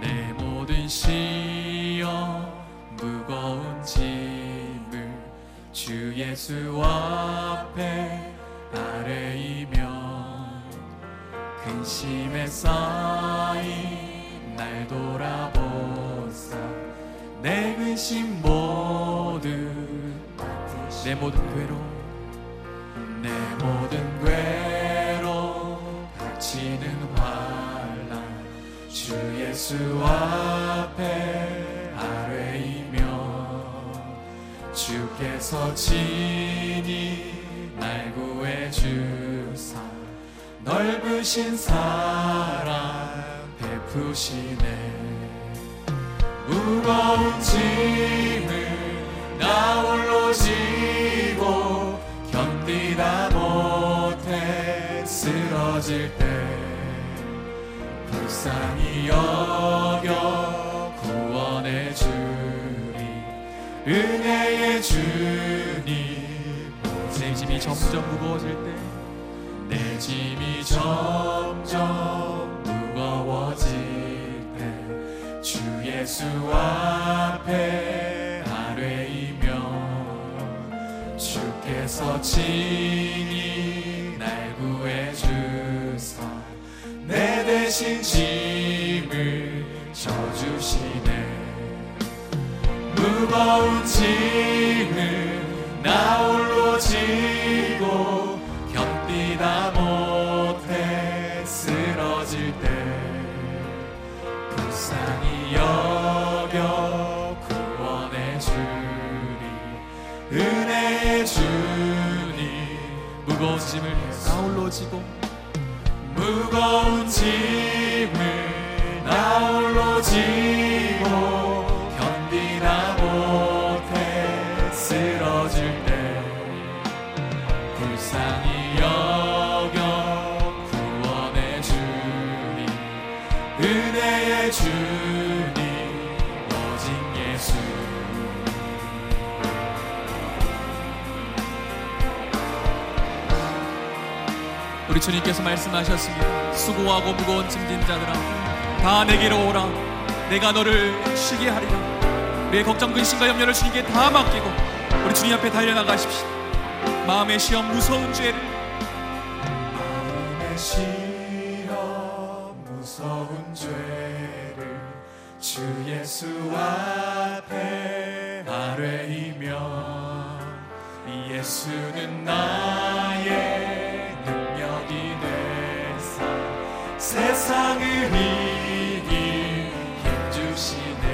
내 모든 시험 무거운 짐을 주 예수 앞에 아뢰이면 근심에 쌓인 날 돌아보사. 내 근심 모두 내 모든 괴로움 주 예수 앞에 아뢰이며 주께서 친히 날 구해 주사 넓으신 사랑 베푸시네. 무거운 짐을 나 홀로 지고 견디다 못해 쓰러질 때 불쌍히 여겨 구원해 주리 은혜의 주님. 내 짐이 점점 무거워질 때 내 짐이 점점 무거워질 때 주 예수 앞에 아뢰이며 주께서 친히 날 구해 주사. 내 대신 짐 무거운 짐을 나 홀로 지고 견디다 못해 쓰러질 때 불쌍히 여겨 구원해 주리 은혜의 주님 무거운 짐을 나 홀로 지고 무거운 짐을 나 홀로 지고 우리 주님께서 말씀하셨습니다. 수고하고 무거운 짐진 자들아 다 내게로 오라. 내가 너를 쉬게 하리라. 우리의 걱정 근심과 염려를 주님께 다 맡기고 우리 주님 앞에 달려나가십시오. 마음의 시험 무서운 죄를 세상을 이기 힘주시네.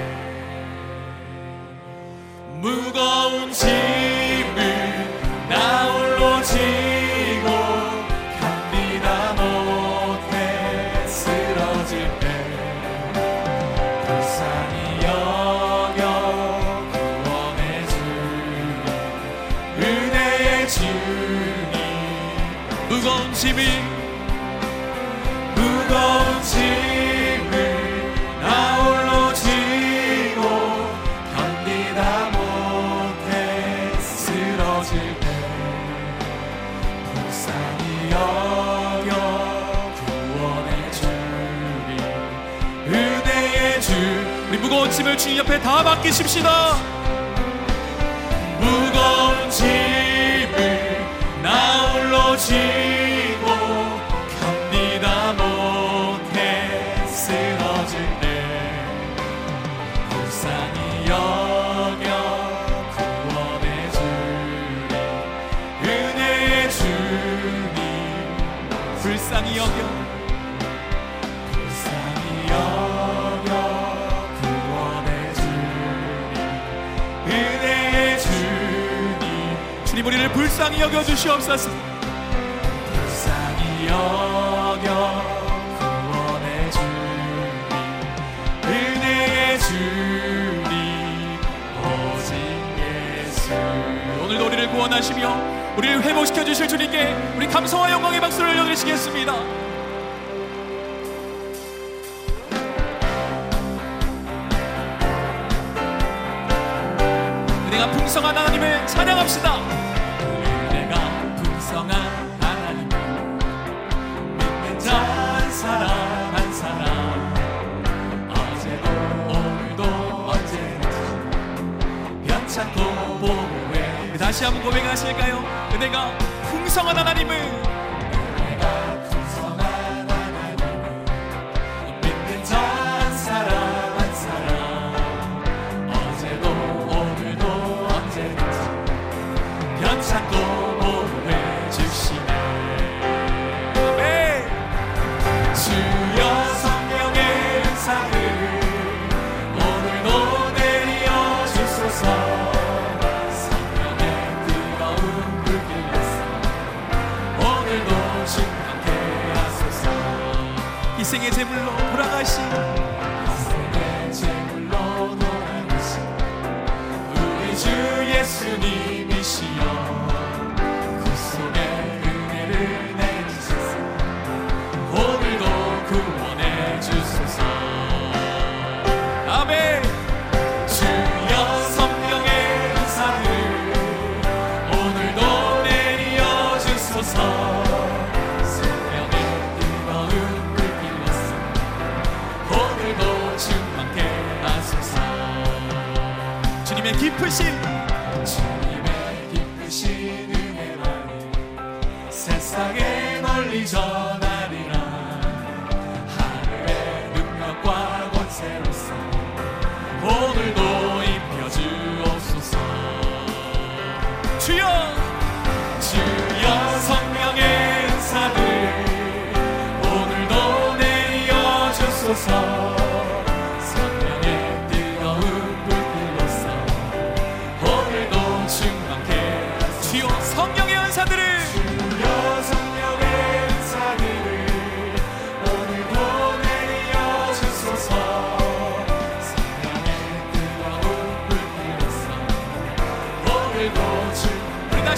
무거운 짐 주님 옆에 다 맡기십시다. 무거운 짐을 나 홀로 지고 견디다. 못해 쓰러질 때 불쌍히 여겨 구원해 주리 은혜의 주님 불쌍히 여겨 우리를 불쌍히 여겨 주시옵소서. 불쌍히 여겨 구원해 주리 은혜의 주님 오직 예수. 오늘도 우리를 구원하시며 우리를 회복시켜 주실 주님께 우리 감사와 영광의 박수를 올려드리시겠습니다. 풍성한 하나님을 찬양합시다 한번 고백하실까요? 은혜가 풍성한 하나님을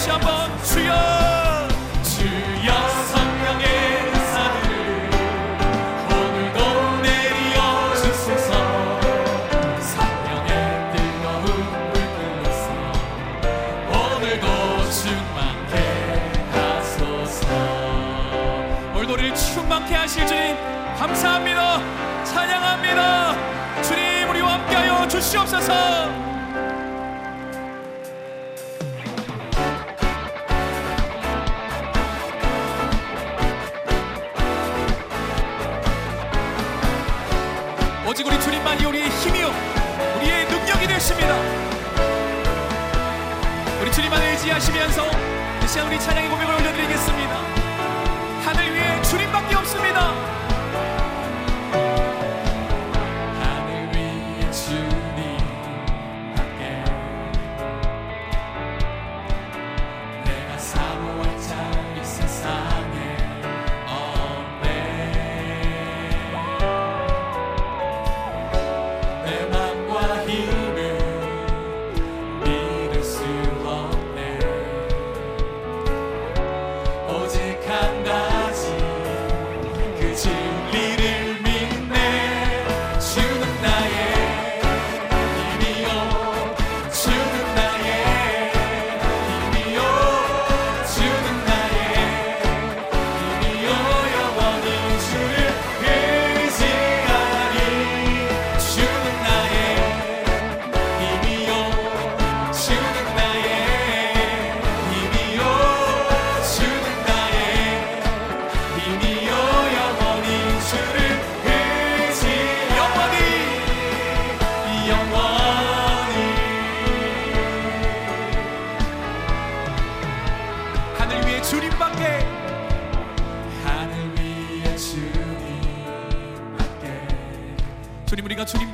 다시 한번 주여. 주여 성령의 은사들 오늘도 내려 주소서. 성령의 뜨거운 물끓으서 오늘도 충만케 하소서. 오늘도 우리를 충만케 하실 주님 감사합니다. 찬양합니다. 주님 우리와 함께하여 주시옵소서. 하시면서 다시 우리 찬양의 고백을 올려드리겠습니다.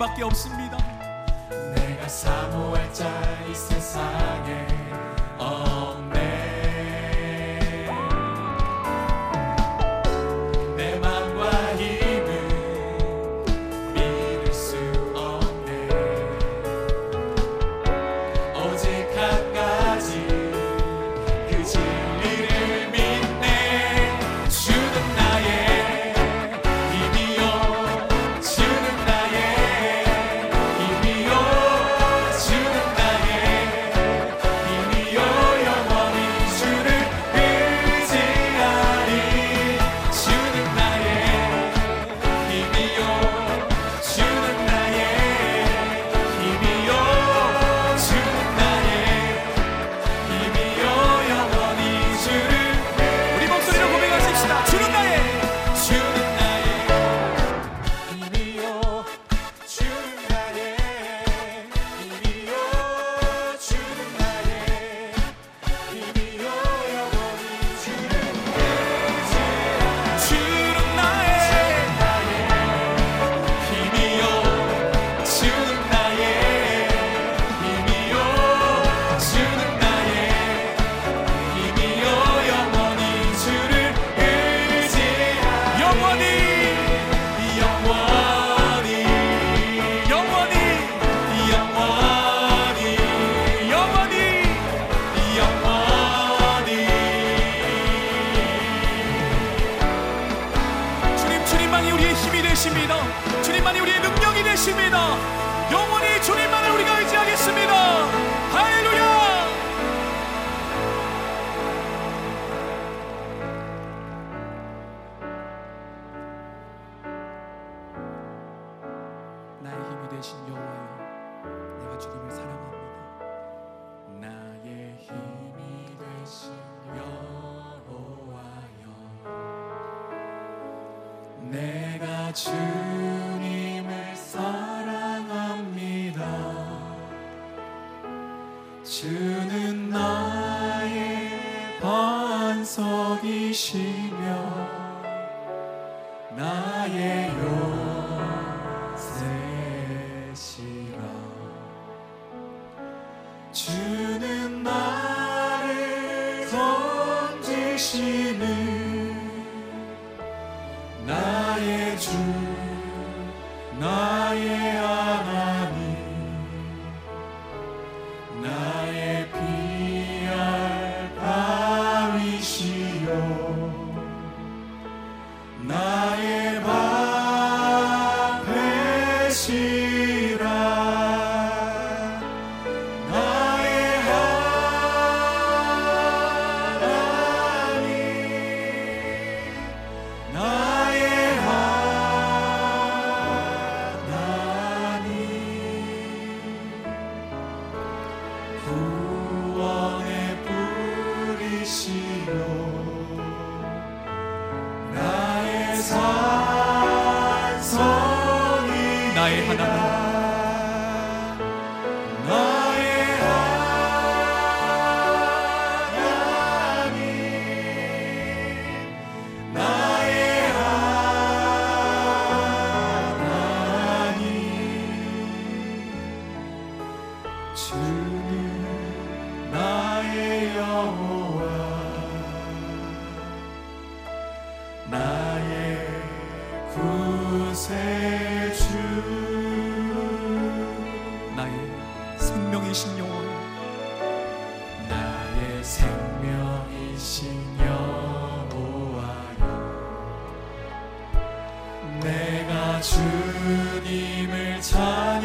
주님밖에 없습니다. 내가 사모할 자 이 세상. 주님을 사랑합니다. 주는 나의 반석이시며 나의 요새시라 주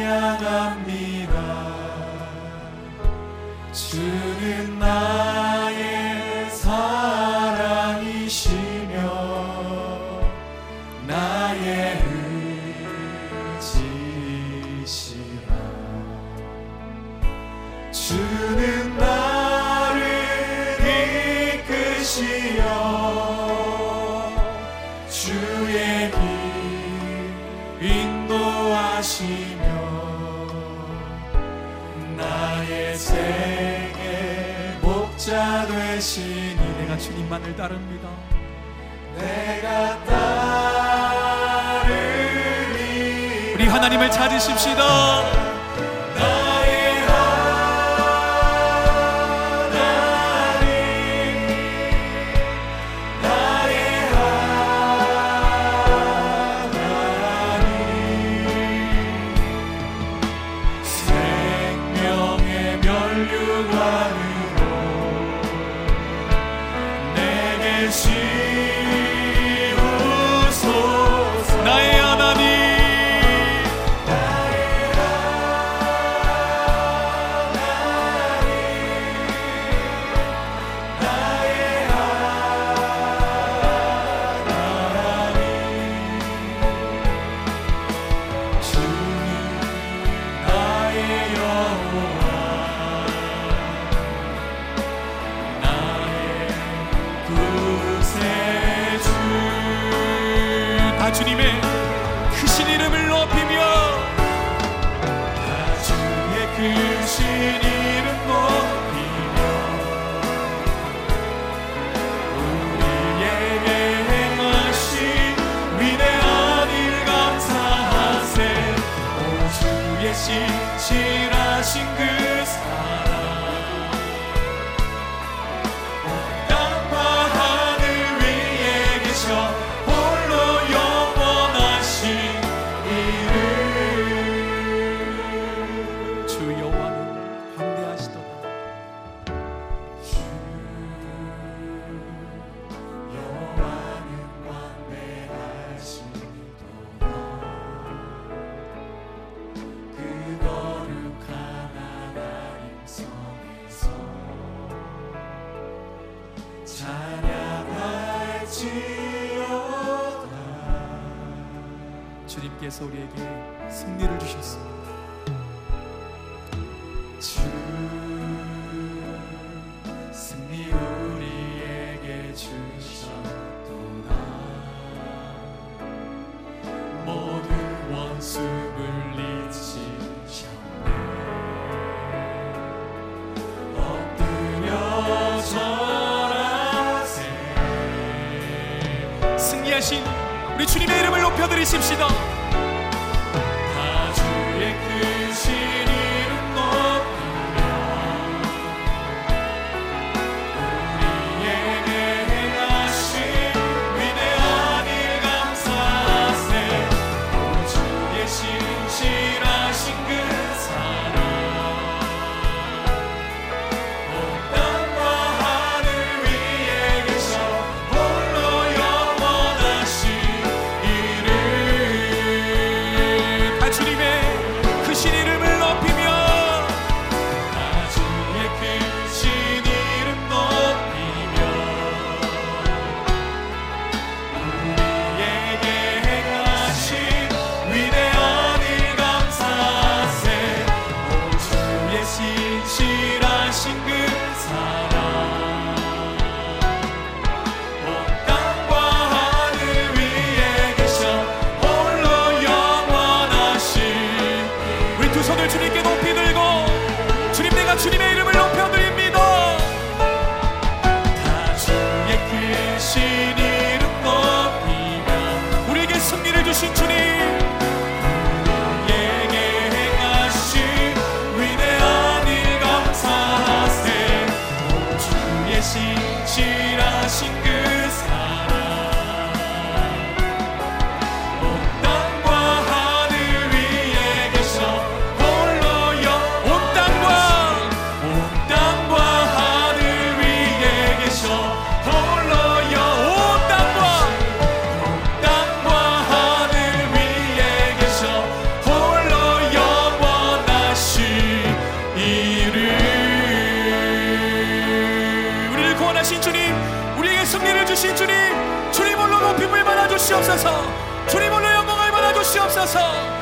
찬양합니다. 주는 목자 되시니 내가 주님만을 따릅니다. 내가 따르리 우리 하나님을 찾으십시다. 零七 하나님께서 우리에게 승리를 주셨습니다. 우리 주님의 이름을 높여드리십시다. 주님으로 영광을 받아 주시옵소서.